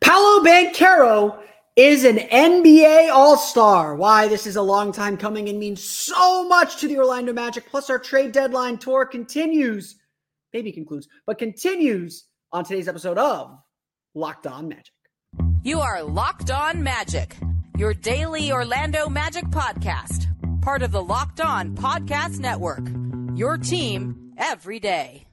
Paolo Banchero is an NBA All Star. Why this is a long time coming and means so much to the Orlando Magic. Plus, our trade deadline tour continues, maybe concludes, but continues on today's episode of Locked On Magic. You are Locked On Magic, your daily Orlando Magic podcast, part of the Locked On Podcast Network. Your team every day.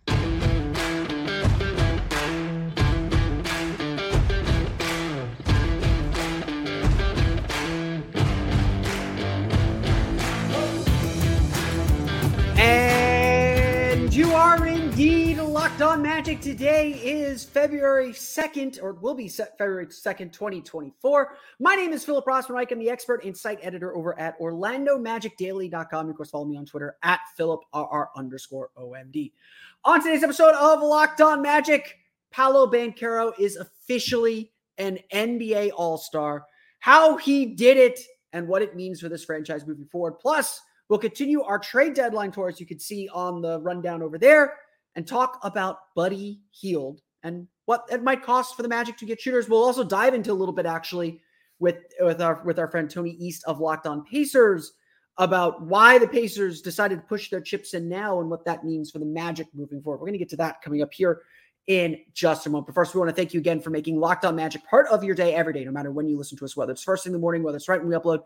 And you are indeed locked on magic. Today is February 2nd, or it will be February 2nd, 2024. My name is Philip Rossman I'm the expert and site editor over at OrlandoMagicDaily.com. Of course, follow me on Twitter at PhilipRR underscore OMD. On today's episode of Locked On Magic, Paolo Banchero is officially an NBA All Star. How he did it and what it means for this franchise moving forward. Plus, We'll continue our trade deadline tour, as you can see on the rundown over there, and talk about Buddy Hield and what it might cost for the Magic to get shooters. We'll also dive into a little bit actually with with our with our friend Tony East of Locked On Pacers about why the Pacers decided to push their chips in now and what that means for the Magic moving forward. We're going to get to that coming up here in just a moment. But first, we want to thank you again for making Locked On Magic part of your day every day, no matter when you listen to us, whether it's first thing in the morning, whether it's right when we upload.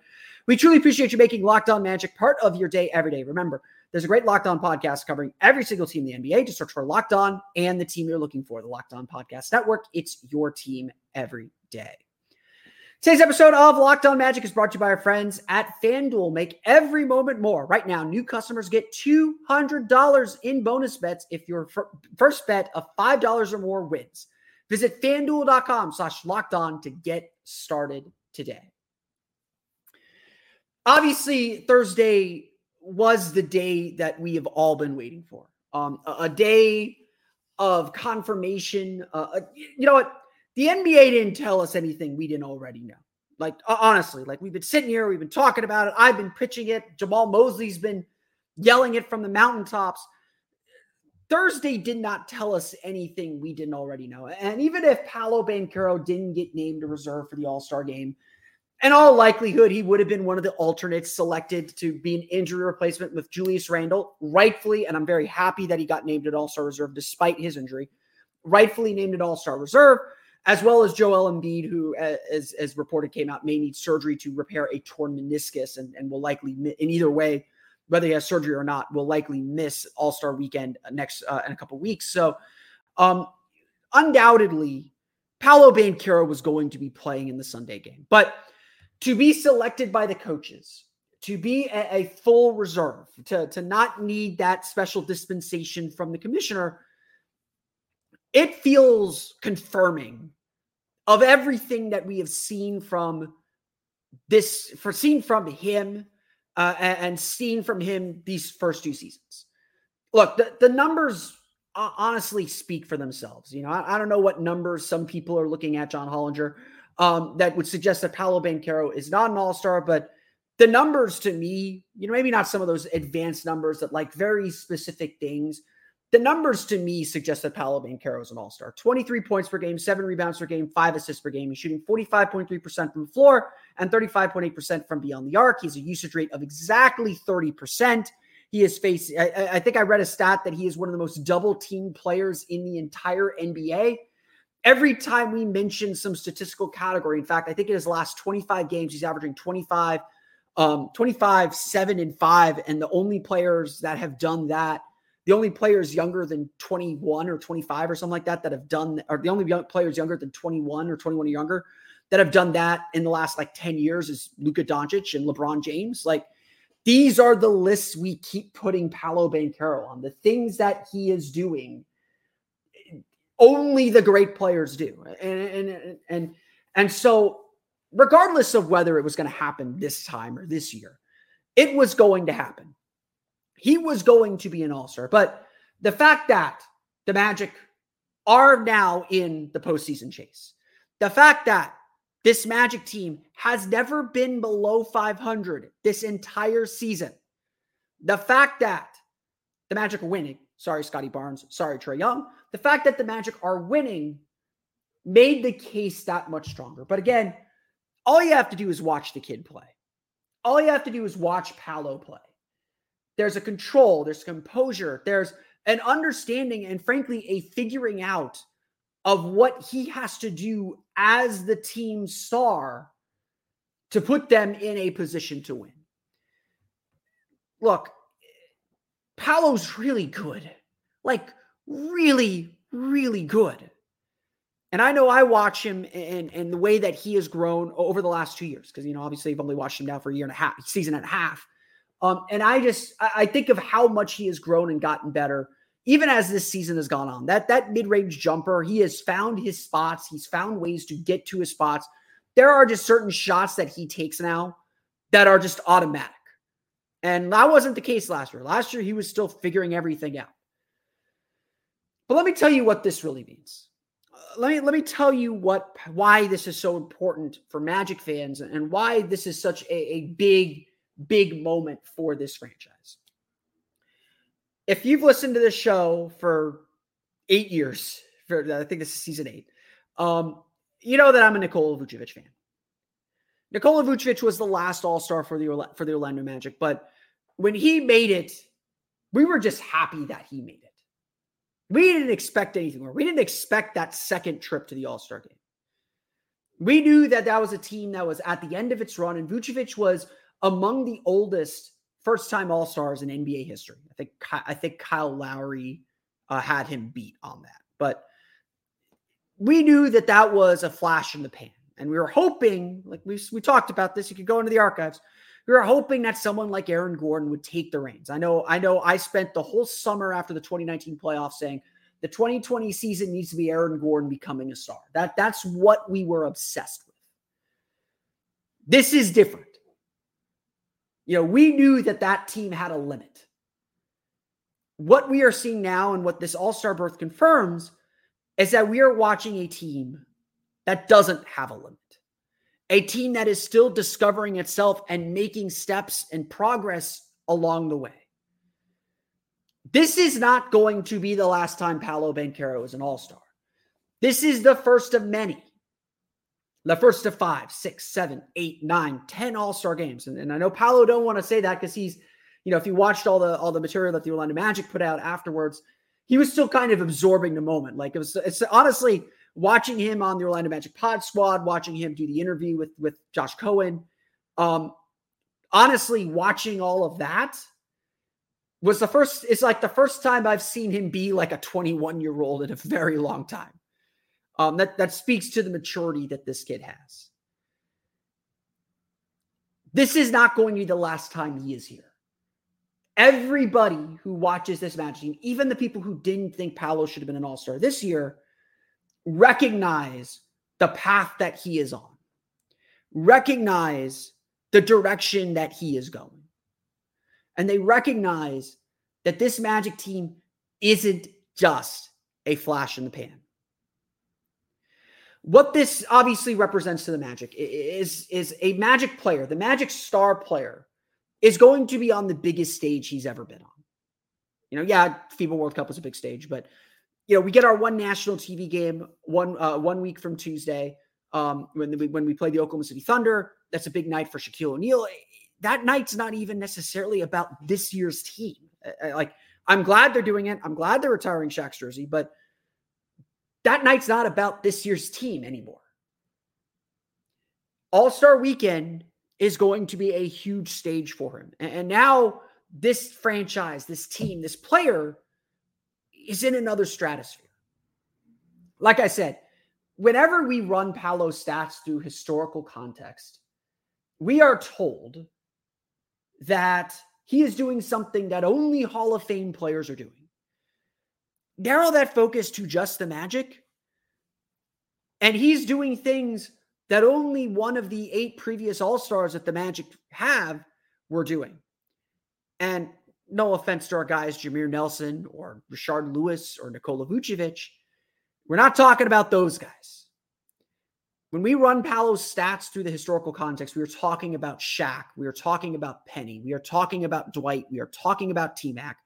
We truly appreciate you making Locked On Magic part of your day every day. Remember, there's a great Locked On podcast covering every single team in the NBA. Just search for Locked On and the team you're looking for, the Locked On Podcast Network. It's your team every day. Today's episode of Locked On Magic is brought to you by our friends at FanDuel. Make every moment more. Right now, new customers get $200 in bonus bets if your first bet of $5 or more wins. Visit fanduel.com slash locked on to get started today. Obviously, Thursday was the day that we have all been waiting for. Um, a, a day of confirmation. Uh, uh you know what? The NBA didn't tell us anything we didn't already know. Like honestly, like we've been sitting here, we've been talking about it. I've been pitching it. Jamahl Mosley's been yelling it from the mountaintops. Thursday did not tell us anything we didn't already know. And even if Paolo Banchero didn't get named a reserve for the All Star game, in all likelihood, he would have been one of the alternates selected to be an injury replacement with Julius Randle, rightfully. And I'm very happy that he got named an All Star reserve despite his injury, rightfully named an All Star reserve as well as Joel Embiid, who, as, as reported, came out, may need surgery to repair a torn meniscus and, and will likely, in either way, whether he has surgery or not, will likely miss All Star weekend next uh, in a couple weeks. So, um, undoubtedly, Paolo Banchero was going to be playing in the Sunday game, but to be selected by the coaches, to be a, a full reserve, to, to not need that special dispensation from the commissioner, it feels confirming of everything that we have seen from this, for seen from him uh, and seen from him these first two seasons. Look, the, the numbers honestly speak for themselves. You know, I, I, don't know what numbers some people are looking at, John Hollinger, um, that would suggest that Paolo Banchero is not an all star, but the numbers to me, you know, maybe not some of those advanced numbers that like very specific things the numbers to me suggest that Paolo Banchero is an all star 23 points per game, seven rebounds per game, five assists per game. He's shooting 45.3% from the floor and 35.8% from beyond the arc. He has a usage rate of exactly 30%. He is facing, I, I think I read a stat that he is one of the most double team players in the entire NBA. Every time we mention some statistical category, in fact, I think in his last 25 games, he's averaging 25, um, 25, 7, and 5. And the only players that have done that the only players younger than 21 or 25 or something like that that have done, or the only young players younger than 21 or 21 or younger that have done that in the last like 10 years is Luka Doncic and LeBron James. Like these are the lists we keep putting Paolo Banchero on. The things that he is doing, only the great players do. And and and And so, regardless of whether it was going to happen this time or this year, it was going to happen. He was going to be an all star. But the fact that the Magic are now in the postseason chase, the fact that this Magic team has never been below 500 this entire season, the fact that the Magic are winning, sorry, Scottie Barnes, sorry, Trae Young, the fact that the Magic are winning made the case that much stronger. But again, all you have to do is watch the kid play. All you have to do is watch Paolo play. There's a control, there's composure, there's an understanding, and frankly, a figuring out of what he has to do as the team star to put them in a position to win. Look, Paolo's really good. Like, really, really good. And I know I watch him and, and the way that he has grown over the last two years, because, you know, obviously I've only watched him now for a year and a half, season and a half. Um, and I just, I think of how much he has grown and gotten better, even as this season has gone on. That, that mid range jumper, he has found his spots, he's found ways to get to his spots. There are just certain shots that he takes now that are just automatic. And that wasn't the case last year. Last year, he was still figuring everything out. But let me tell you what this really means. Uh, let me let me tell you what why this is so important for Magic fans and why this is such a, a big big moment for this franchise. If you've listened to this show for eight years, for I think this is season eight, um, you know that I'm a Nikola Vucevic fan. Nikola Vucevic was the last All Star for the for the Orlando Magic, but when he made it, we were just happy that he made it. We didn't expect anything more. We didn't expect that second trip to the All Star game. We knew that that was a team that was at the end of its run, and Vucevic was among the oldest first time All Stars in NBA history. I think I think Kyle Lowry uh, had him beat on that, but we knew that that was a flash in the pan, and we were hoping, like we we talked about this. You could go into the archives. We were hoping that someone like Aaron Gordon would take the reins. I know, I know I spent the whole summer after the 2019 playoffs saying the 2020 season needs to be Aaron Gordon becoming a star. That that's what we were obsessed with. This is different. You know, we knew that that team had a limit. What we are seeing now and what this All-Star berth confirms is that we are watching a team that doesn't have a limit a team that is still discovering itself and making steps and progress along the way. This is not going to be the last time Paolo Banchero is an all star. This is the first of many. The first of five, six, seven, eight, nine, ten all star games. And, and I know Paolo don't want to say that because he's, you know, if you watched all the all the material that the Orlando Magic put out afterwards, he was still kind of absorbing the moment. Like it was, it's honestly, watching him on the Orlando Magic Pod Squad, watching him do the interview with with Josh Cohen, um, honestly, watching all of that was the first. It's like the first time I've seen him be like a 21 year old in a very long time. Um, that that speaks to the maturity that this kid has. This is not going to be the last time he is here. Everybody who watches this match team, even the people who didn't think Paolo should have been an All Star this year, recognize the path that he is on, recognize the direction that he is going. And they recognize that this Magic team isn't just a flash in the pan. What this obviously represents to the Magic is, is a Magic player, the Magic star player, is going to be on the biggest stage he's ever been on. You know, yeah, FIBA World Cup was a big stage, but you know, we get our one national TV game one uh, one week from Tuesday um, when we when we play the Oklahoma City Thunder. That's a big night for Shaquille O'Neal. That night's not even necessarily about this year's team. Like, I'm glad they're doing it. I'm glad they're retiring Shaq's jersey, but that night's not about this year's team anymore. All Star Weekend is going to be a huge stage for him, and now this franchise, this team, this player is in another stratosphere. Like I said, whenever we run Paolo stats through historical context, we are told that he is doing something that only Hall of Fame players are doing. Narrow that focus to just the magic, and he's doing things that only one of the eight previous All Stars that the Magic have were doing. And no offense to our guys, Jameer Nelson or Rashard Lewis or Nikola Vucevic, we're not talking about those guys. When we run Paolo's stats through the historical context, we are talking about Shaq. We are talking about Penny. We are talking about Dwight. We are talking about T Mac.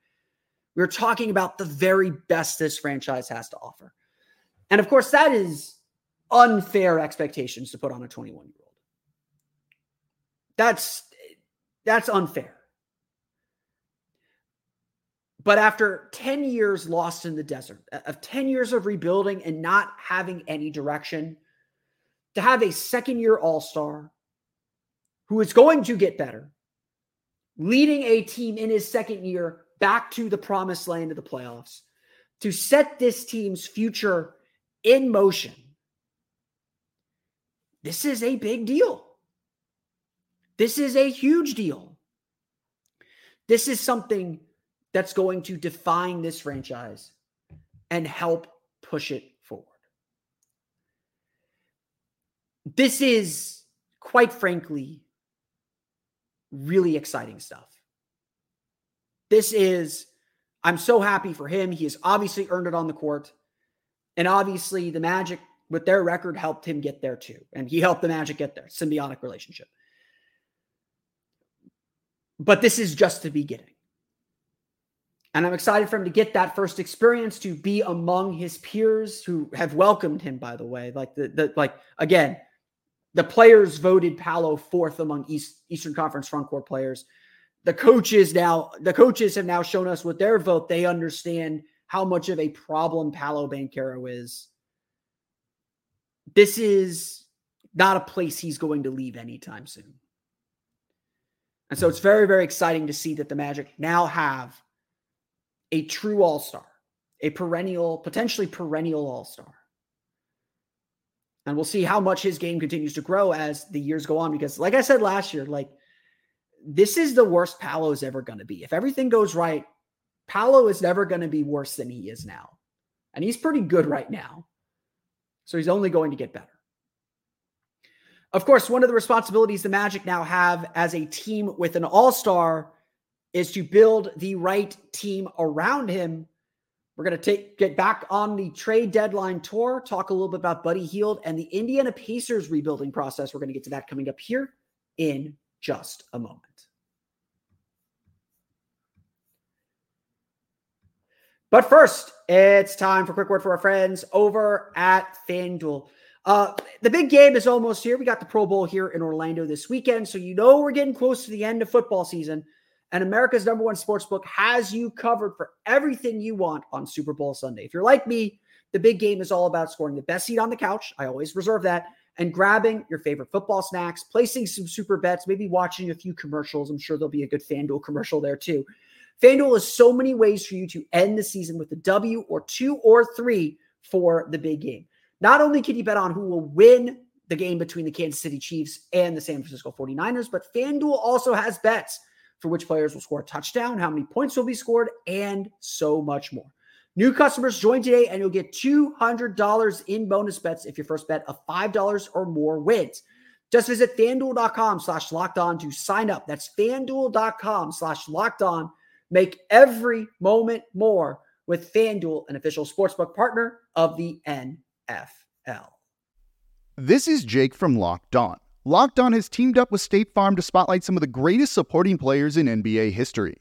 We are talking about the very best this franchise has to offer. And of course, that is unfair expectations to put on a 21 year old. That's that's unfair. But after 10 years lost in the desert, of 10 years of rebuilding and not having any direction, to have a second year all star who is going to get better, leading a team in his second year back to the promised land of the playoffs, to set this team's future in motion. This is a big deal. This is a huge deal. This is something that's going to define this franchise and help push it forward. This is, quite frankly, really exciting stuff. This is, I'm so happy for him. He has obviously earned it on the court. And obviously, the Magic, with their record, helped him get there too. And he helped the Magic get there. Symbiotic relationship. But this is just the beginning. And I'm excited for him to get that first experience to be among his peers who have welcomed him, by the way. Like the, the like again, the players voted Paolo fourth among East, Eastern Conference front court players. The coaches now, the coaches have now shown us with their vote, they understand how much of a problem Paolo Banchero is. This is not a place he's going to leave anytime soon. And so it's very, very exciting to see that the Magic now have a true all star, a perennial, potentially perennial all star. And we'll see how much his game continues to grow as the years go on. Because, like I said last year, like this is the worst Paolo is ever going to be. If everything goes right, Paolo is never going to be worse than he is now. And he's pretty good right now. So he's only going to get better. Of course, one of the responsibilities the Magic now have as a team with an all star is to build the right team around him. We're going to take get back on the trade deadline tour, talk a little bit about Buddy Hield and the Indiana Pacers rebuilding process. We're going to get to that coming up here in just a moment. But first, it's time for a quick word for our friends over at FanDuel. Uh, the big game is almost here. We got the Pro Bowl here in Orlando this weekend. So you know we're getting close to the end of football season and America's number one sports book has you covered for everything you want on Super Bowl Sunday. If you're like me, the big game is all about scoring the best seat on the couch. I always reserve that. And grabbing your favorite football snacks, placing some super bets, maybe watching a few commercials. I'm sure there'll be a good FanDuel commercial there too. FanDuel has so many ways for you to end the season with a W or two or three for the big game. Not only can you bet on who will win the game between the Kansas City Chiefs and the San Francisco 49ers, but FanDuel also has bets for which players will score a touchdown, how many points will be scored, and so much more. New customers join today and you'll get $200 in bonus bets if your first bet of $5 or more wins. Just visit fanduel.com slash locked on to sign up. That's fanduel.com slash locked on. Make every moment more with FanDuel, an official sportsbook partner of the NFL. This is Jake from Locked On. Locked On has teamed up with State Farm to spotlight some of the greatest supporting players in NBA history.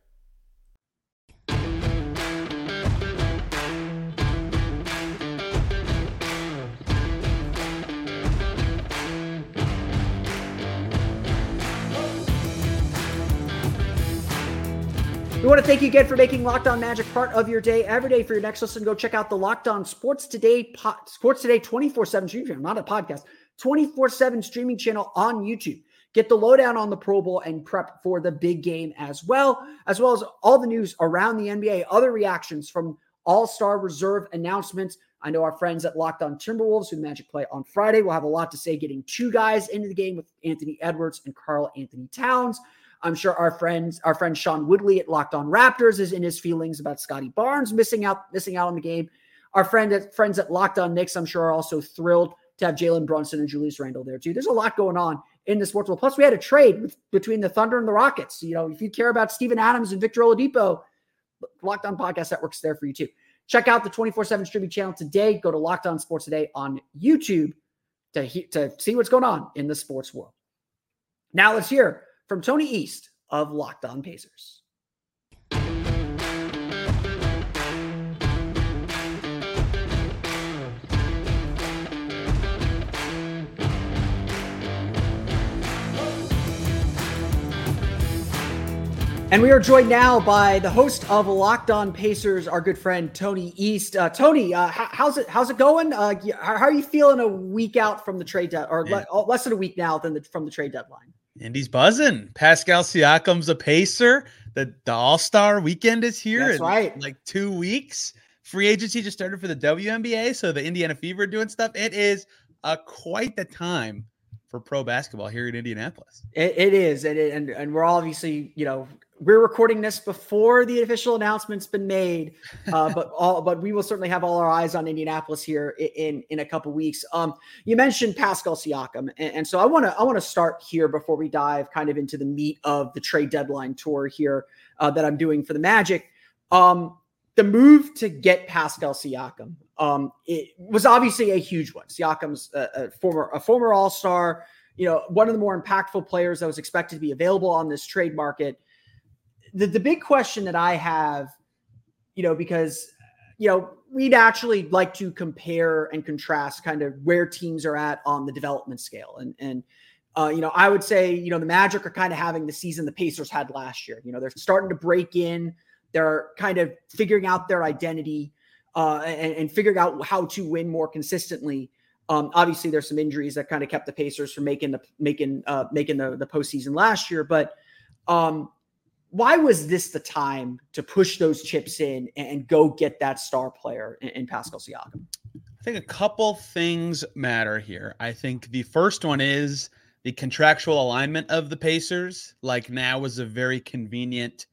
We want to thank you again for making Locked On Magic part of your day every day for your next listen. Go check out the Locked On Sports Today po- Sports Today 24/7 streaming channel, not a podcast, 24/7 streaming channel on YouTube. Get the lowdown on the Pro Bowl and prep for the big game as well, as well as all the news around the NBA, other reactions from All-Star Reserve announcements. I know our friends at Locked On Timberwolves, who Magic play on Friday, will have a lot to say getting two guys into the game with Anthony Edwards and Karl Anthony Towns. I'm sure our friends, our friend Sean Woodley at Locked On Raptors is in his feelings about Scottie Barnes missing out, missing out on the game. Our friend at friends at Locked On Knicks, I'm sure, are also thrilled to have Jalen Brunson and Julius Randle there too. There's a lot going on in the sports world. Plus, we had a trade with, between the Thunder and the Rockets. You know, if you care about Steven Adams and Victor Oladipo, Locked On Podcast Network's there for you too. Check out the 24/7 streaming channel today. Go to Locked On Sports Today on YouTube to he, to see what's going on in the sports world. Now let's hear from Tony East of Locked On Pacers. And we are joined now by the host of Locked On Pacers, our good friend Tony East. Uh, Tony, uh, how, how's it? How's it going? Uh, how, are you feeling a week out from the trade deadline, or le- less than a week now than the, from the trade deadline? Indy's buzzing. Pascal Siakam's a pacer. The, the All Star weekend is here. That's right. Like two weeks. Free agency just started for the WNBA. So the Indiana Fever doing stuff. It is uh, quite the time for pro basketball here in Indianapolis. it, it is, and, it, and and we're obviously you know we're recording this before the official announcement's been made, uh, but all but we will certainly have all our eyes on Indianapolis here in in, in a couple weeks. Um, you mentioned Pascal Siakam, and, and so I want to I want to start here before we dive kind of into the meat of the trade deadline tour here uh, that I'm doing for the Magic. Um, the move to get Pascal Siakam um, it was obviously a huge one. Siakam's a, a former a former All Star, you know, one of the more impactful players that was expected to be available on this trade market. The the big question that I have, you know, because you know we'd actually like to compare and contrast kind of where teams are at on the development scale, and and uh, you know I would say you know the Magic are kind of having the season the Pacers had last year. You know they're starting to break in. They're kind of figuring out their identity uh, and, and, figuring out how to win more consistently. Um, obviously, there's some injuries that kind of kept the Pacers from making the making uh, making the the postseason last year. But um, why was this the time to push those chips in and go get that star player in, Pascal Siakam? I think a couple things matter here. I think the first one is the contractual alignment of the Pacers. Like now was a very convenient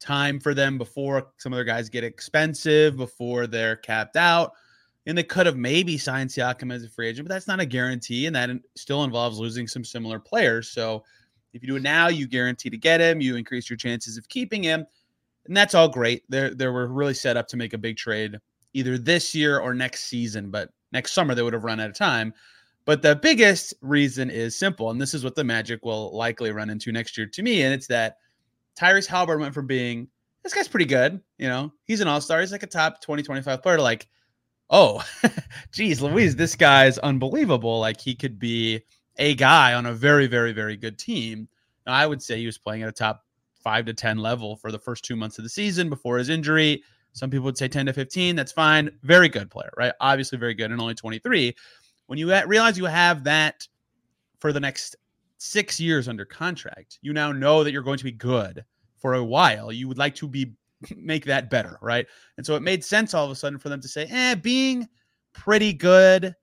time for them before some of their guys get expensive, before they're capped out. And they could have maybe signed Siakam as a free agent, but that's not a guarantee. And that still involves losing some similar players. So if you do it now, you guarantee to get him, you increase your chances of keeping him. And that's all great. They they were really set up to make a big trade either this year or next season, but next summer they would have run out of time. But the biggest reason is simple, and this is what the Magic will likely run into next year to me, and it's that Tyrese Haliburton went from being this guy's pretty good, you know, he's an all-star, he's like a top 20, 25 player, like, oh, geez, Louise, this guy's unbelievable. Like he could be a guy on a very, very, very good team. Now, I would say he was playing at a top five to 10 level for the first two months of the season before his injury. Some people would say 10 to 15. That's fine. Very good player, right? Obviously, very good and only 23. When you realize you have that for the next six years under contract, you now know that you're going to be good for a while. You would like to be make that better, right? And so it made sense all of a sudden for them to say, eh, being pretty good,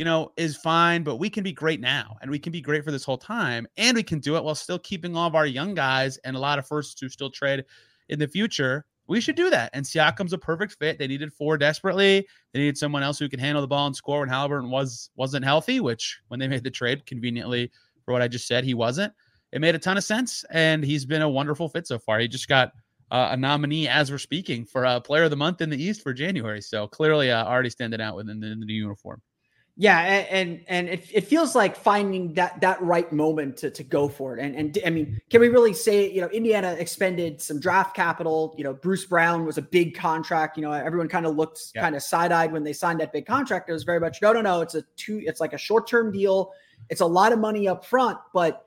you know, is fine, but we can be great now and we can be great for this whole time. And we can do it while still keeping all of our young guys and a lot of firsts to still trade in the future. We should do that. And Siakam's a perfect fit. They needed four desperately. They needed someone else who could handle the ball and score when Haliburton was wasn't healthy, which when they made the trade, conveniently for what I just said, he wasn't. It made a ton of sense, and he's been a wonderful fit so far. He just got uh, a nominee as we're speaking for a player of the month in the East for January. So clearly uh, already standing out within the, the new uniform. Yeah, and and it, it feels like finding that that right moment to, to go for it. And and I mean, can we really say you know Indiana expended some draft capital? You know, Bruce Brown was a big contract. You know, everyone kind of looked yeah. kind of side eyed when they signed that big contract. It was very much no, no, no. It's a two. It's like a short term deal. It's a lot of money up front, but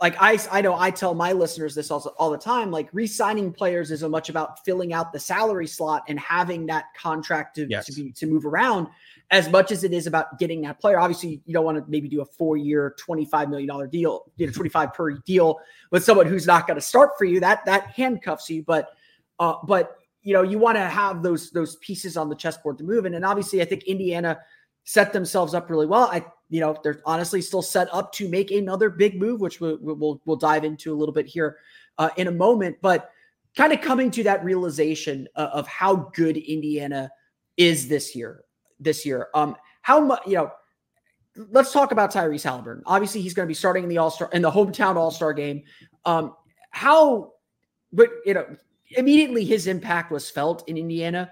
like I, I know I tell my listeners this also all the time. Like re-signing players is as much about filling out the salary slot and having that contract to, yes. to be to move around as much as it is about getting that player. Obviously, you don't want to maybe do a four-year, $25 million deal, you know, 25 per deal with someone who's not going to start for you. That that handcuffs you. But uh, but you know, you want to have those those pieces on the chessboard to move. And, and obviously, I think Indiana set themselves up really well. I you know, they're honestly still set up to make another big move, which we'll we'll, we'll dive into a little bit here uh, in a moment. But kind of coming to that realization uh, of how good Indiana is this year this year. Um, how much, you know, let's talk about Tyrese Haliburton. Obviously, he's going to be starting in the All Star in the hometown All Star game. Um, how, but you know, immediately his impact was felt in Indiana.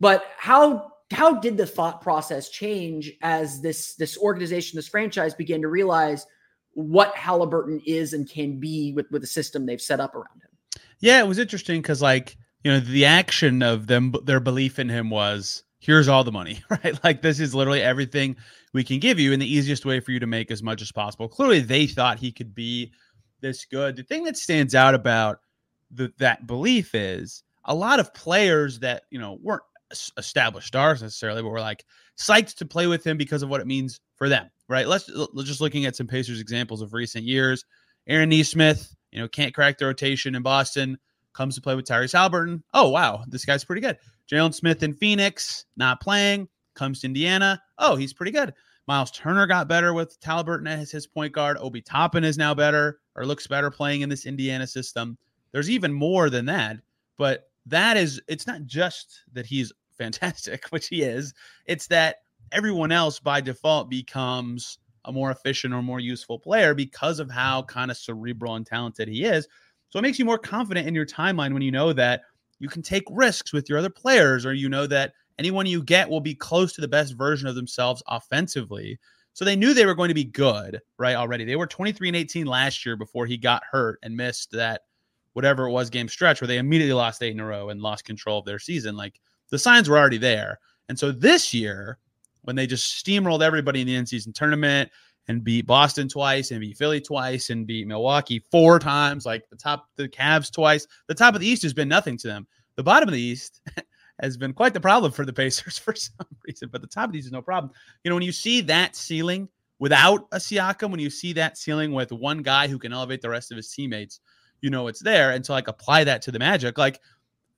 But how how did the thought process change as this this organization, this franchise, began to realize what Haliburton is and can be with with the system they've set up around him? Yeah, it was interesting because like you know the action of them, their belief in him was here's all the money, right? Like this is literally everything we can give you and the easiest way for you to make as much as possible. Clearly they thought he could be this good. The thing that stands out about the, that belief is a lot of players that, you know, weren't established stars necessarily, but we're like psyched to play with him because of what it means for them, right? Let's, let's just looking at some Pacers examples of recent years. Aaron Nesmith, you know, can't crack the rotation in Boston, comes to play with Tyrese Haliburton. Oh, wow, this guy's pretty good. Jalen Smith in Phoenix, not playing, comes to Indiana. Oh, he's pretty good. Miles Turner got better with Haliburton as his point guard. Obi Toppin is now better or looks better playing in this Indiana system. There's even more than that, but that is, it's not just that he's fantastic, which he is, it's that everyone else by default becomes a more efficient or more useful player because of how kind of cerebral and talented he is. So it makes you more confident in your timeline when you know that you can take risks with your other players, or you know that anyone you get will be close to the best version of themselves offensively. So they knew they were going to be good, right? Already. They were 23 and 18 last year before he got hurt and missed that whatever it was game stretch where they immediately lost eight in a row and lost control of their season. Like the signs were already there. And so this year, when they just steamrolled everybody in the end season tournament, and beat Boston twice and beat Philly twice and beat Milwaukee four times, like the top, the Cavs twice. The top of the East has been nothing to them. The bottom of the East has been quite the problem for the Pacers for some reason, but the top of these is no problem. You know, when you see that ceiling without a Siakam, when you see that ceiling with one guy who can elevate the rest of his teammates, you know it's there. And to like apply that to the Magic, like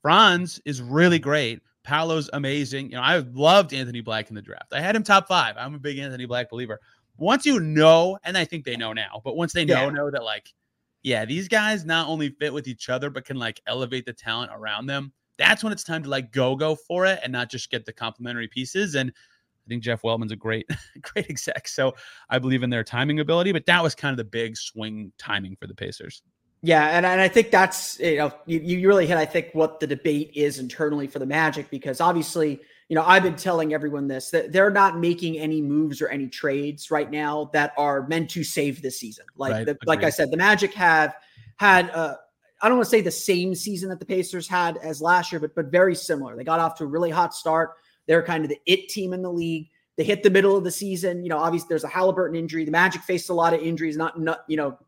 Franz is really great. Paolo's amazing. You know, I loved Anthony Black in the draft. I had him top five. I'm a big Anthony Black believer once you know, and I think they know now, but once they know, yeah. know that like, yeah, these guys not only fit with each other, but can like elevate the talent around them. That's when it's time to like go go for it and not just get the complementary pieces. And I think Jeff Weltman's a great, great exec. So I believe in their timing ability, but that was kind of the big swing timing for the Pacers. Yeah, and, and I think that's you know you, you really hit I think what the debate is internally for the Magic because obviously you know, I've been telling everyone this that they're not making any moves or any trades right now that are meant to save the season. Like, right. the, like I said, the Magic have had, uh, I don't want to say the same season that the Pacers had as last year, but but very similar. They got off to a really hot start. They're kind of the it team in the league. They hit the middle of the season. You know, obviously there's a Haliburton injury. The Magic faced a lot of injuries. Not, not you know,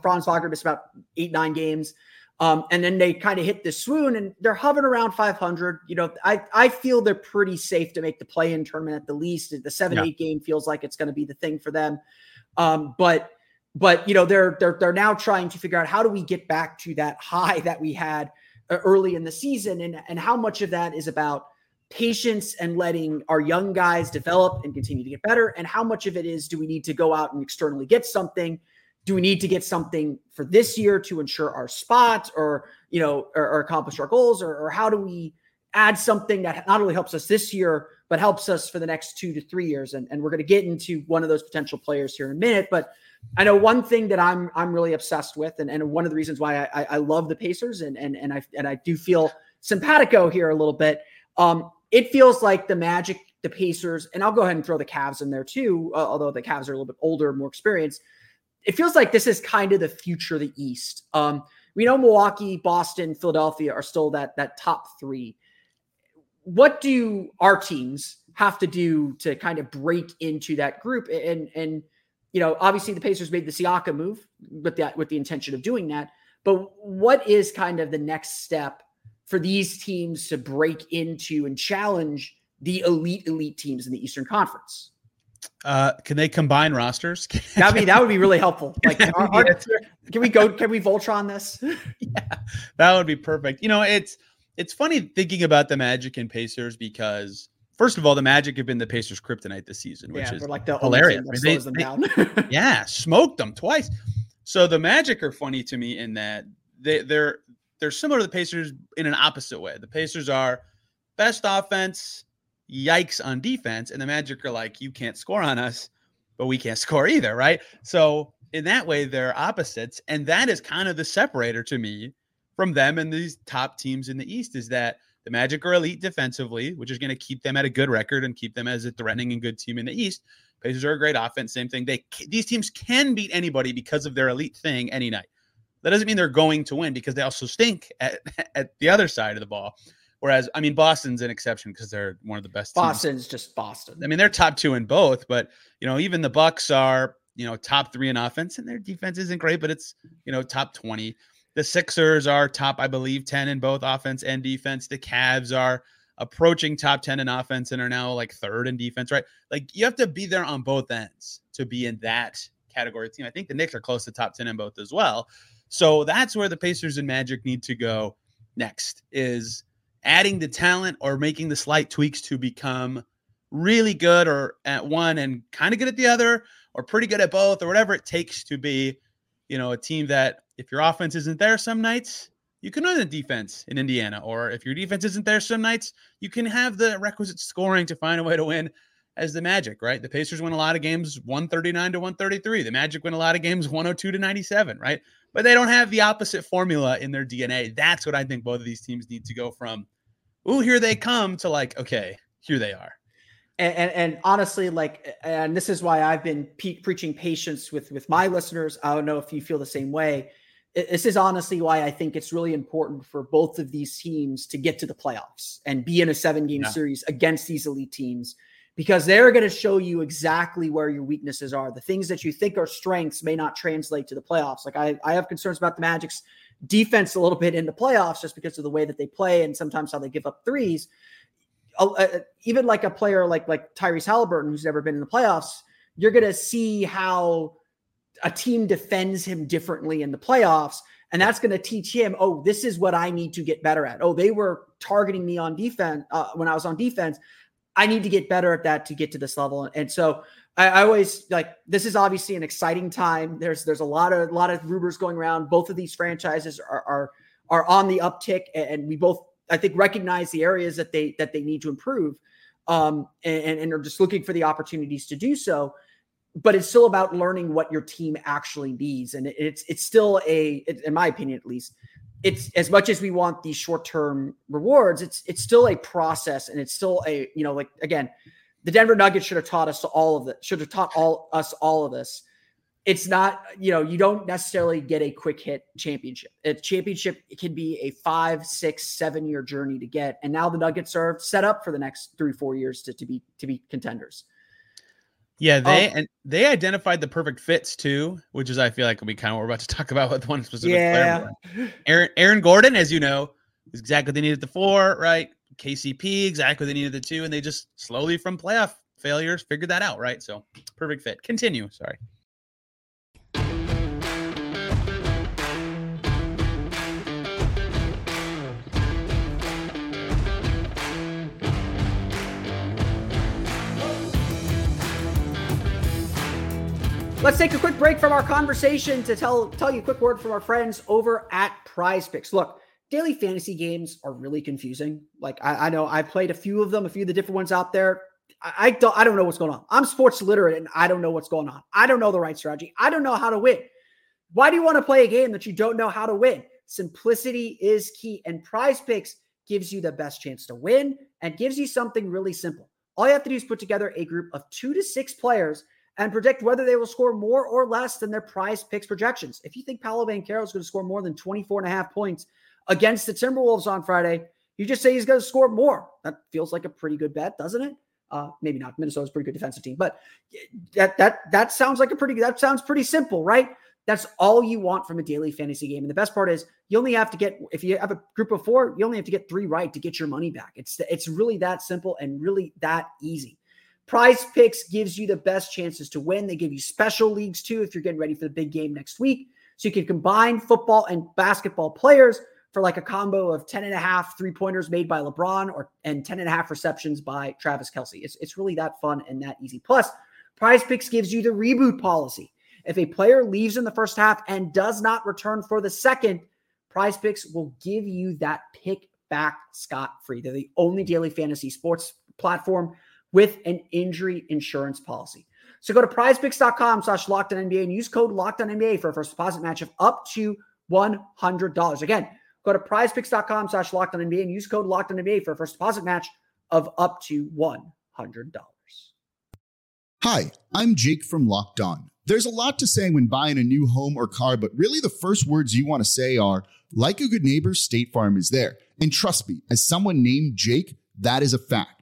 Franz Wagner missed about eight nine games. Um, and then they kind of hit the swoon and they're hovering around 500. You know, I, I feel they're pretty safe to make the play in tournament at the least. The seven, yeah. eight game feels like it's going to be the thing for them. Um, but, but, you know, they're, they're, they're now trying to figure out how do we get back to that high that we had uh, early in the season and, and how much of that is about patience and letting our young guys develop and continue to get better. And how much of it is do we need to go out and externally get something do we need to get something for this year to ensure our spot or you know or, or accomplish our goals or, or, how do we add something that not only helps us this year, but helps us for the next two to three years. And, and we're going to get into one of those potential players here in a minute. But I know one thing that I'm I'm really obsessed with, and, and one of the reasons why I, I love the Pacers and and and I and I do feel simpatico here a little bit. Um, it feels like the Magic, the Pacers, and I'll go ahead and throw the Cavs in there too, uh, although the Cavs are a little bit older, more experienced. It feels like this is kind of the future of the East. Um, we know Milwaukee, Boston, Philadelphia are still that that top three. What do our teams have to do to kind of break into that group? And and you know, obviously the Pacers made the Siaka move with that with the intention of doing that. But what is kind of the next step for these teams to break into and challenge the elite elite teams in the Eastern Conference? Uh, can they combine rosters? That'd be that would be really helpful. Like, our, our, can we go? Can we Voltron this? yeah, that would be perfect. You know, it's it's funny thinking about the Magic and Pacers because first of all, the Magic have been the Pacers' kryptonite this season, which yeah, is like the hilarious. I mean, they, they, yeah, smoked them twice. So the Magic are funny to me in that they, they're they're similar to the Pacers in an opposite way. The Pacers are best offense, yikes on defense, and the Magic are like, you can't score on us, but we can't score either, right? So in that way, they're opposites, and that is kind of the separator to me from them and these top teams in the East is that the Magic are elite defensively, which is going to keep them at a good record and keep them as a threatening and good team in the East. Pacers are a great offense. Same thing. They these teams can beat anybody because of their elite thing any night. That doesn't mean they're going to win because they also stink at, at the other side of the ball. Whereas, I mean, Boston's an exception because they're one of the best. Boston's teams. just Boston. I mean, they're top two in both, but you know, even the Bucks are you know top three in offense, and their defense isn't great, but it's you know top twenty. The Sixers are top, I believe, 10 in both offense and defense. The Cavs are approaching top 10 in offense and are now like third in defense, right? Like you have to be there on both ends to be in that category team. I think the Knicks are close to top 10 in both as well. So that's where the Pacers and Magic need to go next is adding the talent or making the slight tweaks to become really good or at one and kind of good at the other or pretty good at both or whatever it takes to be, you know, a team that if your offense isn't there some nights, you can win the defense in Indiana. Or if your defense isn't there some nights, you can have the requisite scoring to find a way to win as the Magic, right? The Pacers win a lot of games 139 to 133. The Magic win a lot of games 102 to 97, right? But they don't have the opposite formula in their DNA. That's what I think both of these teams need to go from, ooh, here they come to like, okay, here they are. And, and, and, honestly, like, and this is why I've been pe- preaching patience with with my listeners. I don't know if you feel the same way this is honestly why I think it's really important for both of these teams to get to the playoffs and be in a seven game yeah. series against these elite teams because they're going to show you exactly where your weaknesses are. The things that you think are strengths may not translate to the playoffs. Like I, I have concerns about the Magic's defense a little bit in the playoffs just because of the way that they play and sometimes how they give up threes. Even like a player like like Tyrese Haliburton, who's never been in the playoffs, you're going to see how a team defends him differently in the playoffs. And that's going to teach him, oh, this is what I need to get better at. Oh, they were targeting me on defense uh, when I was on defense. I need to get better at that to get to this level. And so I, I, always like this is obviously an exciting time. There's there's a lot of a lot of rumors going around. Both of these franchises are are are on the uptick, and we both I think recognize the areas that they that they need to improve, um, and, and are just looking for the opportunities to do so but it's still about learning what your team actually needs and it's it's still a in my opinion at least it's as much as we want these short-term rewards it's it's still a process and it's still a you know like again the denver nuggets should have taught us all of this, should have taught all us all of this. It's not you know you don't necessarily get a quick hit championship. A championship can be a five six seven year journey to get and now the nuggets are set up for the next three four years to, to be to be contenders yeah, they um, and they identified the perfect fits too, which is I feel like we kind of we're about to talk about with one specific yeah. player. Aaron Aaron Gordon, as you know, is exactly what they needed the four, right? KCP, exactly what they needed the two, and they just slowly from playoff failures figured that out, right? So perfect fit. Continue. Sorry. Let's take a quick break from our conversation to tell tell you a quick word from our friends over at PrizePicks. Look, daily fantasy games are really confusing. Like I, I know I've played a few of them, a few of the different ones out there. I, I don't I don't know what's going on. I'm sports literate and I don't know what's going on. I don't know the right strategy. I don't know how to win. Why do you want to play a game that you don't know how to win? Simplicity is key, and PrizePicks gives you the best chance to win and gives you something really simple. All you have to do is put together a group of two to six players and predict whether they will score more or less than their PrizePicks projections. If you think Paolo Banchero is going to score more than 24 and a half points against the Timberwolves on Friday, you just say he's going to score more. That feels like a pretty good bet, doesn't it? Uh, maybe not. Minnesota's a pretty good defensive team, but that that that sounds like a pretty that sounds pretty simple, right? That's all you want from a daily fantasy game. And the best part is you only have to get if you have a group of four, you only have to get three right to get your money back. It's it's really that simple and really that easy. Prize Picks gives you the best chances to win. They give you special leagues too if you're getting ready for the big game next week. So you can combine football and basketball players for like a combo of 10 and a half three pointers made by LeBron or and 10 and a half receptions by Travis Kelce. It's, it's really that fun and that easy. Plus, PrizePicks gives you the reboot policy. If a player leaves in the first half and does not return for the second, PrizePicks will give you that pick back scot free. They're the only daily fantasy sports platform with an injury insurance policy. So go to prizepicks.com slash locked on NBA and use code locked on NBA for a first deposit match of up to $100. Again, go to prizepicks.com slash locked on NBA and use code locked on NBA for a first deposit match of up to $100. Hi, I'm Jake from Locked On. There's a lot to say when buying a new home or car, but really the first words you want to say are, like a good neighbor, State Farm is there. And trust me, as someone named Jake, that is a fact.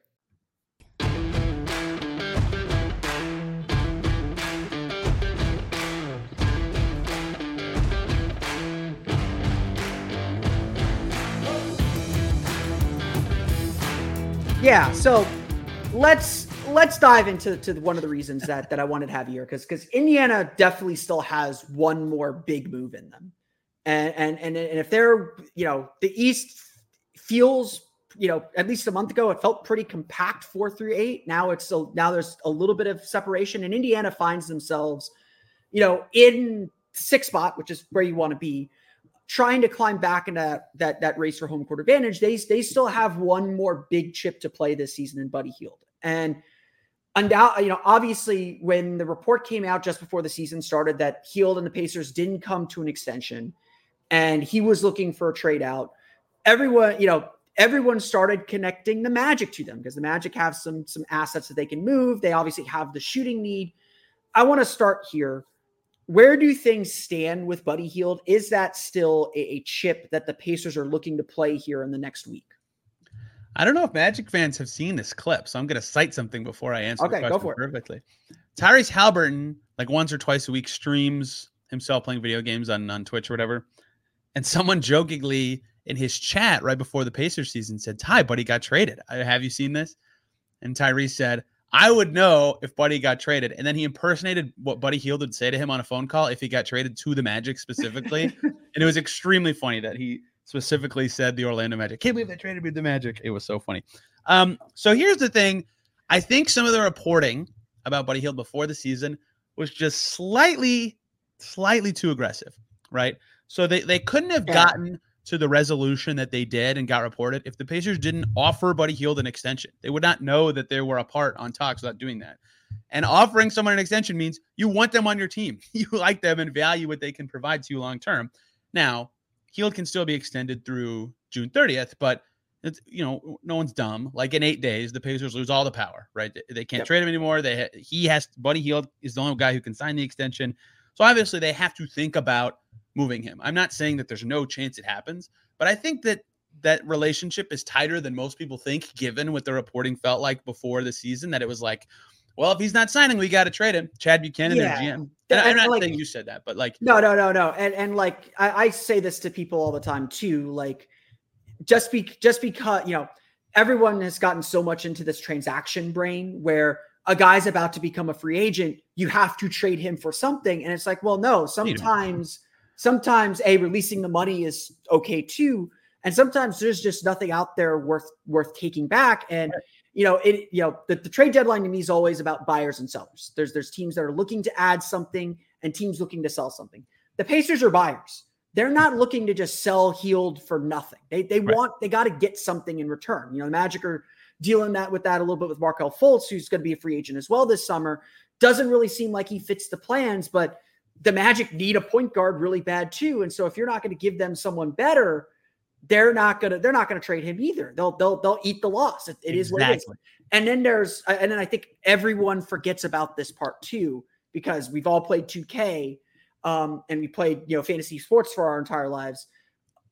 Yeah, so let's let's dive into to one of the reasons that that I wanted to have here because because Indiana definitely still has one more big move in them, and and and and if they're you know the East feels you know at least a month ago it felt pretty compact four through eight. Now it's so now there's a little bit of separation and Indiana finds themselves you know in six spot which is where you want to be trying to climb back into that, that that race for home court advantage, they they still have one more big chip to play this season in Buddy Hield. And undoubtedly, you know, obviously, when the report came out just before the season started that Hield and the Pacers didn't come to an extension, and he was looking for a trade out, everyone, you know, everyone started connecting the Magic to them because the Magic have some some assets that they can move. They obviously have the shooting need. I want to start here where do things stand with Buddy Hield? Is that still a, a, chip that the Pacers are looking to play here in the next week? I don't know if Magic fans have seen this clip, so I'm going to cite something before I answer okay, the question perfectly. Tyrese Haliburton, like once or twice a week, streams himself playing video games on, on Twitch or whatever. And someone jokingly in his chat right before the Pacers season said, Ty, Buddy got traded. Uh, have you seen this? And Tyrese said, I would know if Buddy got traded. And then he impersonated what Buddy Hield would say to him on a phone call if he got traded to the Magic specifically. and it was extremely funny that he specifically said the Orlando Magic. Can't believe they traded me to the Magic. It was so funny. Um, so here's the thing. I think some of the reporting about Buddy Hield before the season was just slightly, slightly too aggressive, right? So they, they couldn't have gotten to the resolution that they did and got reported if the Pacers didn't offer Buddy Hield an extension. They would not know that they were apart on talks without doing that. And offering someone an extension means you want them on your team. You like them and value what they can provide to you long term. Now, Hield can still be extended through June 30th, but it's, you know, no one's dumb. Like in eight days, the Pacers lose all the power, right? They can't yep. trade him anymore. They he has Buddy Hield is the only guy who can sign the extension. So obviously they have to think about moving him. I'm not saying that there's no chance it happens, but I think that that relationship is tighter than most people think, given what the reporting felt like before the season. That it was like, well, if he's not signing, we got to trade him. Chad Buchanan, Yeah. their GM. And- And I'm not like- saying you said that, but like, No, no, no, no. And and like I, I say this to people all the time too. Like just be just because you know everyone has gotten so much into this transaction brain where a guy's about to become a free agent, you have to trade him for something. And it's like, well, no, sometimes sometimes a releasing the money is okay too. And sometimes there's just nothing out there worth worth taking back. And you know, it you know, the, the trade deadline to me is always about buyers and sellers. There's there's teams that are looking to add something and teams looking to sell something. The Pacers are buyers. They're not looking to just sell Hield for nothing. They they Right. want they got to get something in return. You know, the Magic are dealing that with that a little bit with Markelle Fultz, who's going to be a free agent as well this summer. Doesn't really seem like he fits the plans, but the Magic need a point guard really bad too. And so if you're not going to give them someone better, they're not gonna they're not gonna trade him either. They'll they'll they'll eat the loss. It, it is what it is. And then there's and then I think everyone forgets about this part too because we've all played 2K um, and we played you know fantasy sports for our entire lives.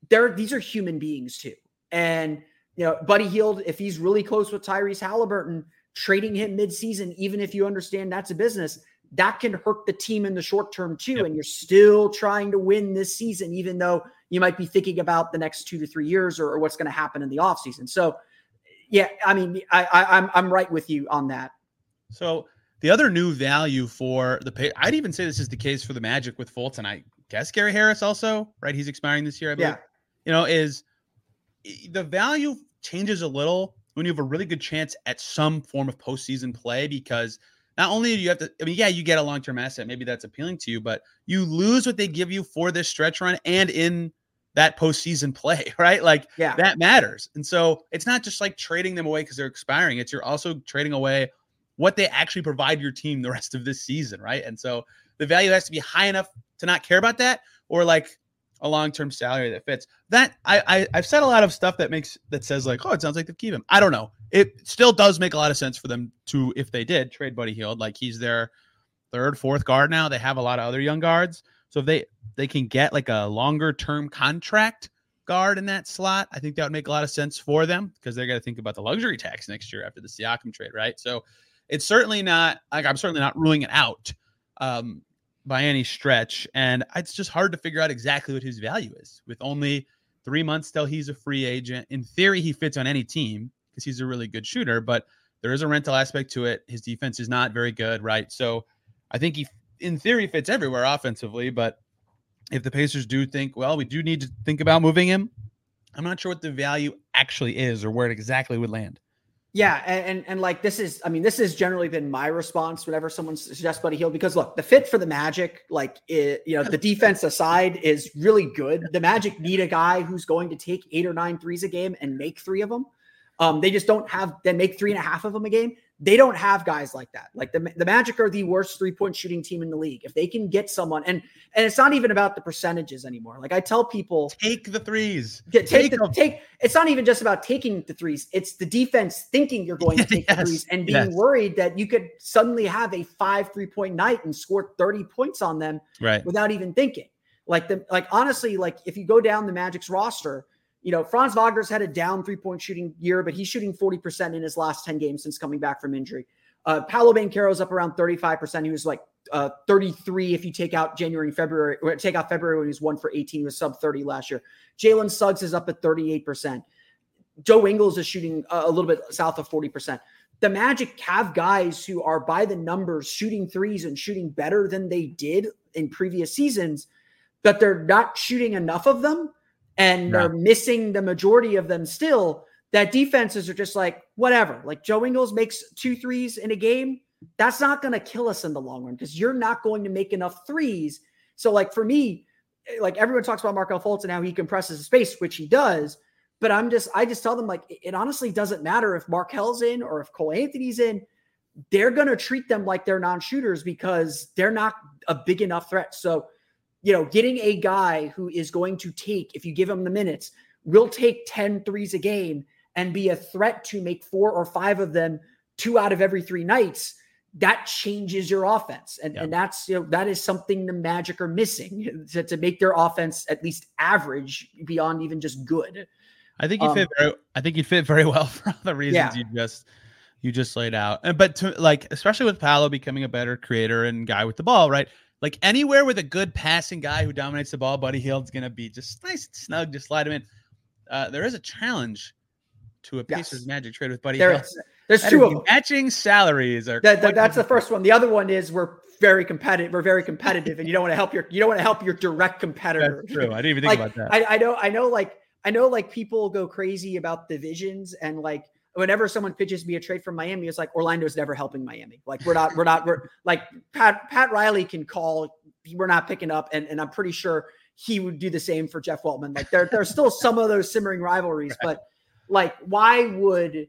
There these are human beings too. And you know, Buddy Hield, if he's really close with Tyrese Haliburton, trading him midseason, even if you understand that's a business, that can hurt the team in the short term too. Yep. And you're still trying to win this season, even though you might be thinking about the next two to three years or, or what's going to happen in the offseason. So yeah, I mean, I, I I'm I'm right with you on that. So the other new value for the pay, I'd even say this is the case for the Magic with Fultz. I guess Gary Harris also, right? He's expiring this year, I believe. Yeah. You know, is the value changes a little when you have a really good chance at some form of postseason play because not only do you have to, I mean, yeah, you get a long term asset, maybe that's appealing to you, but you lose what they give you for this stretch run and in that postseason play, right? Like Yeah. that matters. And so it's not just like trading them away because they're expiring. It's you're also trading away what they actually provide your team the rest of this season, right? And so the value has to be high enough to not care about that, or like a long-term salary that fits. That I, I I've said a lot of stuff that makes that says like, oh, it sounds like they keep him. I don't know. It still does make a lot of sense for them to, if they did trade Buddy Hield, like he's their third, fourth guard now. They have a lot of other young guards, so if they they can get like a longer term contract guard in that slot, I think that would make a lot of sense for them because they're going to think about the luxury tax next year after the Siakam trade, right? So it's certainly not like I'm certainly not ruling it out um, by any stretch, and it's just hard to figure out exactly what his value is with only three months till he's a free agent. In theory, he fits on any team because he's a really good shooter, but there is a rental aspect to it. His defense is not very good, right? So I think he, in theory, fits everywhere offensively, but if the Pacers do think, well, we do need to think about moving him, I'm not sure what the value actually is or where it exactly would land. Yeah, and, and and like this is, I mean, this has generally been my response whenever someone suggests Buddy Hield because look, the fit for the Magic, like it, you know, the defense aside, is really good. The Magic need a guy who's going to take eight or nine threes a game and make three of them. Um, they just don't have then make three and a half of them a game. They don't have guys like that. Like the, the Magic are the worst three point shooting team in the league. If they can get someone, and and it's not even about the percentages anymore. Like I tell people, Take the threes. Get, take, Take the take. It's not even just about taking the threes. It's the defense thinking you're going to take the threes and being yes. worried that you could suddenly have a five three point night and score thirty points on them Right. without even thinking. Like the like honestly, like if you go down the Magic's roster, you know Franz Wagner's had a down three point shooting year, but he's shooting forty percent in his last ten games since coming back from injury. Uh, Paolo Banchero's up around thirty five percent. He was like uh, 33 if you take out January and February, or take out February when he was one for 18, he was sub 30 last year. Jalen Suggs is up at 38%. Joe Ingles is shooting a, a little bit south of 40%. The Magic have guys who are by the numbers shooting threes and shooting better than they did in previous seasons, but they're not shooting enough of them and they're missing the majority of them still. That defenses are just like, whatever. Like Joe Ingles makes two threes in a game. That's not going to kill us in the long run because you're not going to make enough threes. So, like for me, eh, like everyone talks about Markelle Fultz and how he compresses the space, which he does. But I'm just, I just tell them like it honestly doesn't matter if Markelle's in or if Cole Anthony's in. They're going to treat them like they're non-shooters because they're not a big enough threat. So, you know, getting a guy who is going to take, if you give him the minutes, will take 10 threes a game and be a threat to make four or five of them two out of every three nights that changes your offense. And, Yeah. and that's, you know, that is something the Magic are missing to, to make their offense at least average beyond even just good. I think you Um, fit very. I think you fit very well for all the reasons Yeah. you just you just laid out. And but to like, especially with Paolo becoming a better creator and guy with the ball, right? Like anywhere with a good passing guy who dominates the ball, Buddy Hield's gonna be just nice and snug. Just slide him in. Uh, there is a challenge to a Yes. Pacers Magic trade with Buddy There Hield. is, there's That two of them. matching salaries are. That, that- that's the first one. The other one is we're very competitive. We're very competitive, and you don't want to help your you don't want to help your direct competitor. That's true. I didn't even think like about that. I, I know I know like I know like people go crazy about divisions and like whenever someone pitches me a trade from Miami, it's like Orlando's never helping Miami. Like we're not we're not we're like Pat Pat Riley can call we're not picking up and, and I'm pretty sure he would do the same for Jeff Weltman. Like there there's still some of those simmering rivalries, but like why would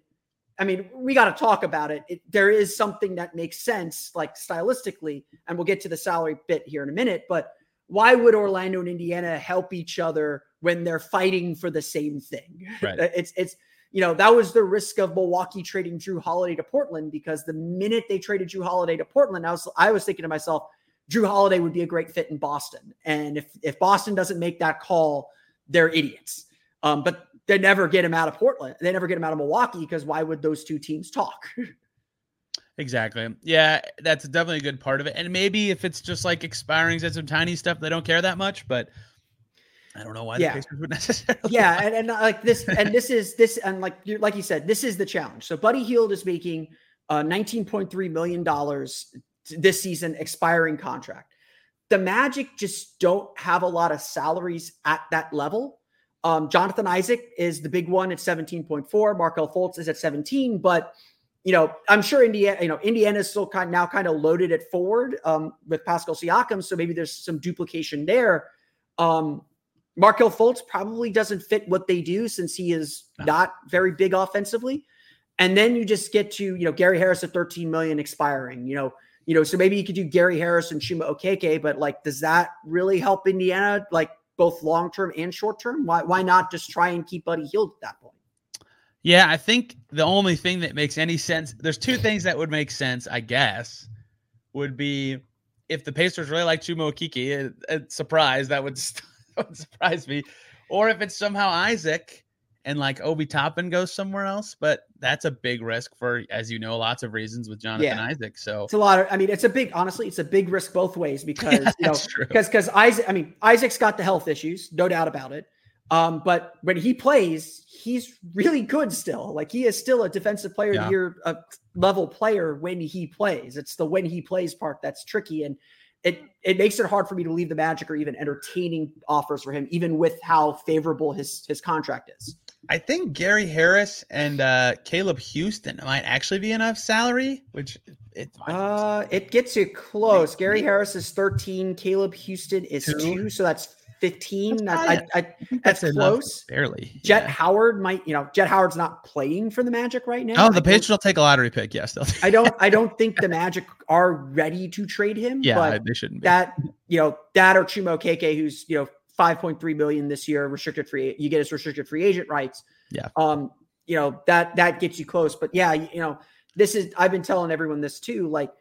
I mean, we got to talk about it. it. There is something that makes sense, like stylistically, and we'll get to the salary bit here in a minute. But why would Orlando and Indiana help each other when they're fighting for the same thing? Right. it's it's you know that was the risk of Milwaukee trading Jrue Holiday to Portland because the minute they traded Jrue Holiday to Portland, I was I was thinking to myself, Jrue Holiday would be a great fit in Boston, and if if Boston doesn't make that call, they're idiots. Um, but they never get him out of Portland. They never get him out of Milwaukee because why would those two teams talk? Exactly. Yeah, that's definitely a good part of it. And maybe if it's just like expirings and some tiny stuff, they don't care that much. But I don't know why Yeah. the Pacers would necessarily. yeah, and, and like this, and this is this, and like you like you said, this is the challenge. So Buddy Hield is making uh, nineteen point three million dollars this season, expiring contract. The Magic just don't have a lot of salaries at that level. Um, Jonathan Isaac is the big one at seventeen point four. Markelle Fultz is at seventeen, but you know, I'm sure Indiana, you know, Indiana is still kind now kind of loaded at forward um, with Pascal Siakam, so maybe there's some duplication there. Um, Markelle Fultz probably doesn't fit what they do since he is No. not very big offensively. And then you just get to, you know, Gary Harris at 13 million expiring, you know, you know, so maybe you could do Gary Harris and Chuma Okeke, but like, does that really help Indiana, like both long term and short term? Why, why not just try and keep Buddy Hield at that point? Yeah, I think the only thing that makes any sense, there's two things that would make sense, I guess, would be if the Pacers really like Kiki, a, surprise that would, st- that would surprise me, or if it's somehow Isaac and like Obi Toppin goes somewhere else. But that's a big risk for, as you know, lots of reasons with Jonathan Yeah. Isaac. So It's a lot of, I mean, it's a big, honestly, it's a big risk both ways because, you know, because because Isaac, I mean, Isaac's got the health issues, no doubt about it. Um, but when he plays, he's really good still. Like he is still a defensive player of Yeah. the year uh, level player when he plays. It's the when he plays part that's tricky, and it it makes it hard for me to leave the Magic or even entertaining offers for him, even with how favorable his his contract is. I think Gary Harris and uh, Caleb Houstan might actually be enough salary, which it might Uh, it gets you close. Gary Harris is thirteen. Caleb Houstan is Two. two, so that's fifteen. That's I, I, that's enough, close. barely. Jett Yeah. Howard might, you know, Jett Howard's not playing for the Magic right now. Oh, the Patriots will take a lottery pick. Yes, they'll. I don't, I don't think the Magic are ready to trade him. yeah, but they shouldn't be. that, you know, that or Chuma Okeke, who's you know five point three million this year, restricted free. You get his restricted free agent rights. Yeah. Um, you know that that gets you close, but yeah, you know, this is. I've been telling everyone this too. Like,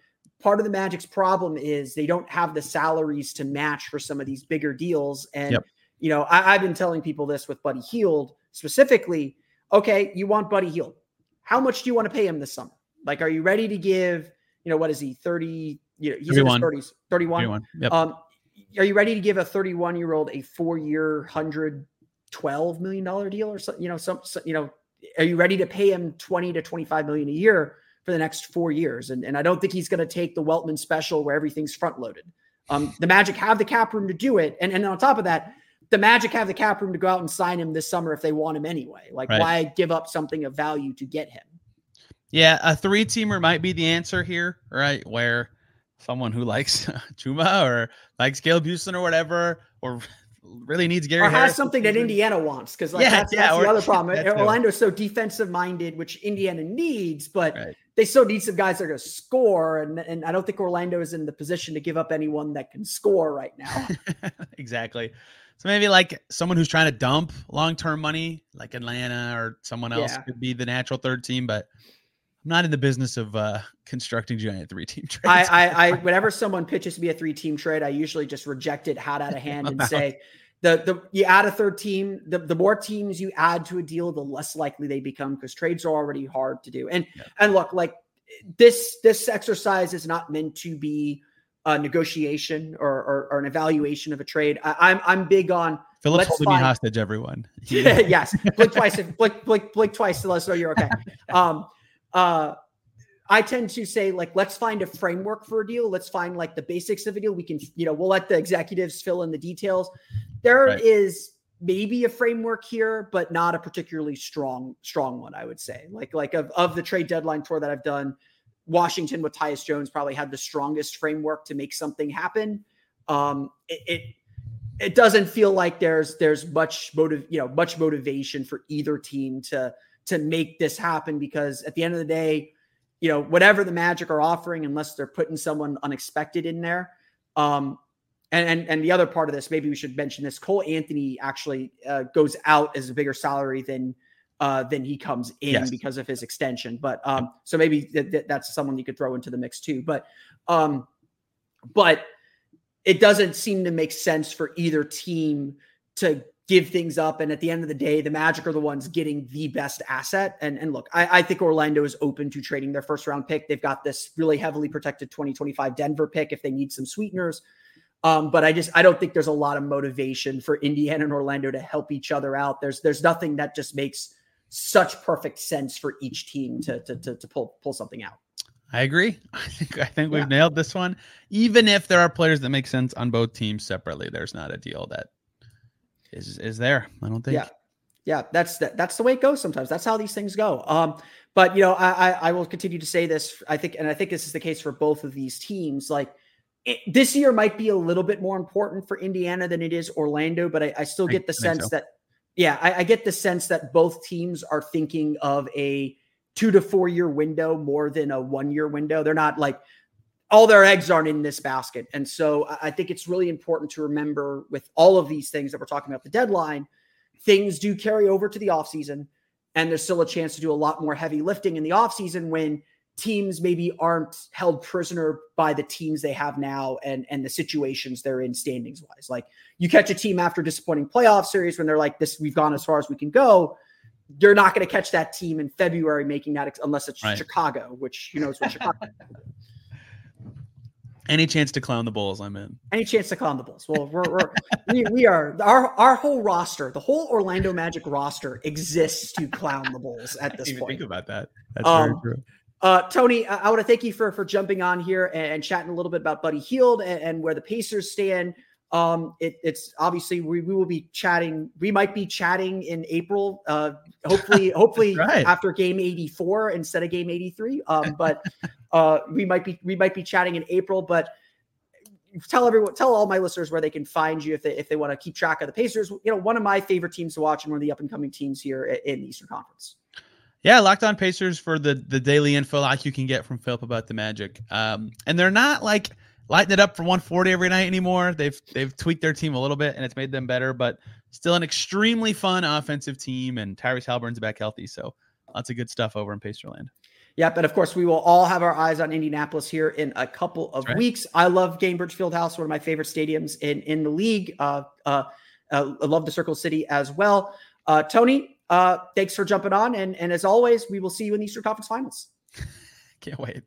part of the Magic's problem is they don't have the salaries to match for some of these bigger deals, and Yep. you know, I, I've been telling people this with Buddy Hield specifically. Okay, you want Buddy Hield. How much do you want to pay him this summer? Like, are you ready to give, you know, what is he, 30, you know, he's in 31. his 30s, 31. Anyone. Yep. Um, are you ready to give a 31 year old a four year, hundred twelve million dollar deal or something? You know, some, some, you know, are you ready to pay him 20 to 25 million a year for the next four years? And, and I don't think he's going to take the Weltman special where everything's front loaded. Um, the Magic have the cap room to do it. And, and on top of that, the Magic have the cap room to go out and sign him this summer if they want him anyway. Like, Right. why give up something of value to get him? yeah, a three teamer might be the answer here, right? Where someone who likes Chuma or likes Caleb Houstan or whatever, or really needs Gary or Harris has something that Indiana wants because like Yeah, that's, yeah, that's the other problem. Orlando's so defensive minded, which Indiana needs, but Right. they still need some guys that are going to score. And, and I don't think Orlando is in the position to give up anyone that can score right now. exactly. So maybe like someone who's trying to dump long term money, like Atlanta or someone else Yeah. could be the natural third team. But I'm not in the business of uh, constructing giant three team trades. I, I, I, whenever someone pitches me a three team trade, I usually just reject it hot out of hand and say, the the you add a third team, the, the more teams you add to a deal, the less likely they become because trades are already hard to do. And yeah. and look, like this this exercise is not meant to be a negotiation or, or, or an evaluation of a trade. I, am I'm, I'm big on Philip's holding find, me hostage, everyone. yes. Blink twice blink, blink, blink twice to let us know you're okay. Um uh I tend to say like let's find a framework for a deal. Let's find like the basics of a deal. We can, you know, we'll let the executives fill in the details. There right. is maybe a framework here, but not a particularly strong, strong one, I would say. Like, like of, of the trade deadline tour that I've done, Washington with Tyus Jones probably had the strongest framework to make something happen. Um, it, it it doesn't feel like there's there's much motive, you know, much motivation for either team to to make this happen because at the end of the day, you know, whatever the Magic are offering, unless they're putting someone unexpected in there. Um, and, and and the other part of this, maybe we should mention this. Cole Anthony actually uh, goes out as a bigger salary than uh, than he comes in yes. because of his extension. But um, so maybe th- th- that's someone you could throw into the mix too. But um, but it doesn't seem to make sense for either team to give things up. And at the end of the day, the Magic are the ones getting the best asset. And, and look, I, I, think Orlando is open to trading their first round pick. They've got this really heavily protected 2025 Denver pick if they need some sweeteners. Um, but I just I don't think there's a lot of motivation for Indiana and Orlando to help each other out. There's there's nothing that just makes such perfect sense for each team to to to, to pull pull something out. I agree. I think I think we've yeah. nailed this one. Even if there are players that make sense on both teams separately, there's not a deal that is is there. I don't think. Yeah, yeah. That's that, that's the way it goes. Sometimes that's how these things go. Um, but you know, I, I I will continue to say this. I think, and I think this is the case for both of these teams. Like it, this year might be a little bit more important for Indiana than it is Orlando, but I, I still get the sense so. that yeah, I, I get the sense that both teams are thinking of a two to four year window more than a one year window. They're not like all their eggs aren't in this basket. And so I think it's really important to remember with all of these things that we're talking about the deadline, things do carry over to the offseason. And there's still a chance to do a lot more heavy lifting in the offseason when teams maybe aren't held prisoner by the teams they have now and and the situations they're in standings wise. Like you catch a team after disappointing playoff series when they're like this, we've gone as far as we can go. You're not going to catch that team in February making that ex- unless it's right. Chicago, which you know is what Chicago. Any chance to clown the Bulls, I'm in. Any chance to clown the Bulls? Well, we're, we're we, we are our our whole roster, the whole Orlando Magic roster exists to clown the Bulls at this point. Think about that. That's um, very true. Uh, Tony, I, I want to thank you for for jumping on here and, and chatting a little bit about Buddy Hield and, and where the Pacers stand. Um, it, it's obviously we, we will be chatting. We might be chatting in April. Uh, hopefully, hopefully right. after game 84 instead of game 83. Um, but uh, we might be we might be chatting in April. But tell everyone, tell all my listeners where they can find you if they if they want to keep track of the Pacers. You know, one of my favorite teams to watch and one of the up and coming teams here in the Eastern Conference. Yeah, Locked On Pacers for the the daily info like you can get from Philip about the Magic. Um, and they're not like lighting it up for 140 every night anymore. They've they've tweaked their team a little bit and it's made them better, but still an extremely fun offensive team. And Tyrese Haliburton's back healthy, so lots of good stuff over in Pacerland. Yep, and of course we will all have our eyes on Indianapolis here in a couple of right. weeks. I love Gainbridge Fieldhouse, one of my favorite stadiums in in the league. Uh, uh, uh, I love the Circle City as well. Uh, Tony, uh, thanks for jumping on, and and as always, we will see you in the Eastern Conference Finals. Can't wait.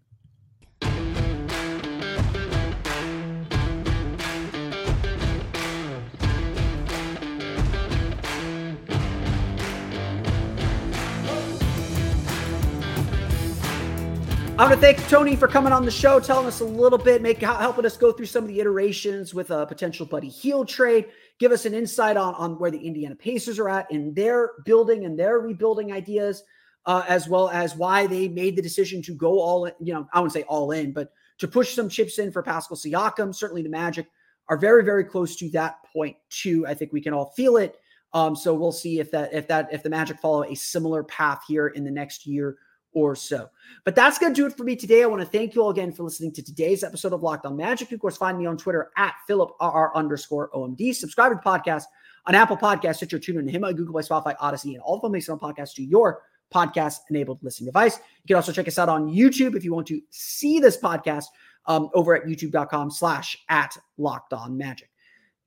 I want to thank Tony for coming on the show, telling us a little bit, make helping us go through some of the iterations with a potential Buddy Hield trade. Give us an insight on, on where the Indiana Pacers are at in their building and their rebuilding ideas, uh, as well as why they made the decision to go all in. You know, I wouldn't say all in, but to push some chips in for Pascal Siakam. Certainly, the Magic are very, very close to that point too. I think we can all feel it. Um, so we'll see if that if that if the Magic follow a similar path here in the next year or so. But that's going to do it for me today. I want to thank you all again for listening to today's episode of Locked On Magic. You, of course, find me on Twitter at PhilipRR underscore OMD. Subscribe to the podcast on Apple Podcasts, Stitcher, TuneIn, Himalaya, Google Play, Spotify, Audacy, and all the amazing podcasts to your podcast enabled listening device. You can also check us out on YouTube if you want to see this podcast um, over at youtube.com slash at locked on magic.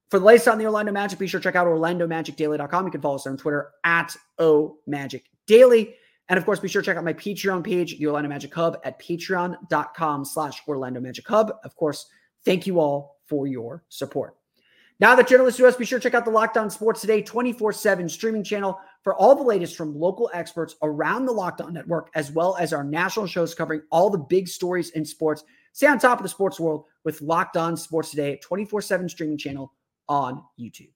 For the latest on the Orlando Magic, be sure to check out orlandomagicdaily.com. You can follow us on Twitter at O Magic Daily. And of course, be sure to check out my Patreon page, the Orlando Magic Hub, at patreon.com slash Orlando Magic Hub. Of course, thank you all for your support. Now that you're us, be sure to check out the Locked On Sports Today 24 7 streaming channel for all the latest from local experts around the Locked On Network, as well as our national shows covering all the big stories in sports. Stay on top of the sports world with Locked On Sports Today 24 7 streaming channel on YouTube.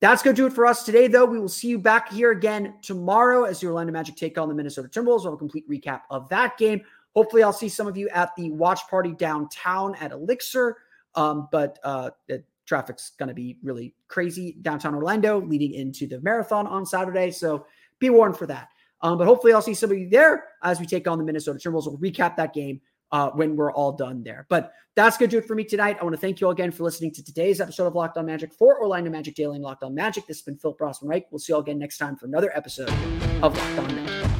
That's going to do it for us today, though. We will see you back here again tomorrow as the Orlando Magic take on the Minnesota Timberwolves. We'll have a complete recap of that game. Hopefully, I'll see some of you at the watch party downtown at Elixir. Um, but uh, the traffic's going to be really crazy downtown Orlando leading into the marathon on Saturday. So be warned for that. Um, but hopefully, I'll see some of you there as we take on the Minnesota Timberwolves. We'll recap that game uh, when we're all done there. But that's going to do it for me tonight. I want to thank you all again for listening to today's episode of Locked On Magic for Orlando Magic Daily and Locked On Magic. This has been Phil Rossman Reich. We'll see you all again next time for another episode of Locked On Magic.